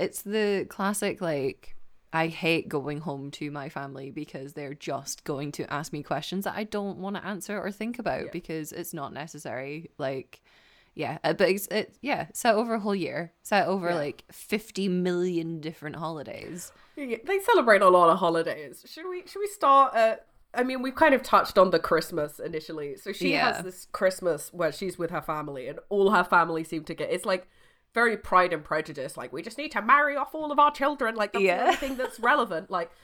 it's the classic like I hate going home to my family because they're just going to ask me questions that I don't want to answer or think about Yeah. because it's not necessary. Like, yeah, uh, but it's it, yeah, set over a whole year, set over Yeah. like fifty million different holidays. They celebrate a lot of holidays. Should we should we start at I mean, we've kind of touched on the Christmas initially. So she Yeah. has this Christmas where she's with her family and all her family seem to get it's like very pride and prejudice, like we just need to marry off all of our children, like that's Yeah. the only thing that's relevant. Like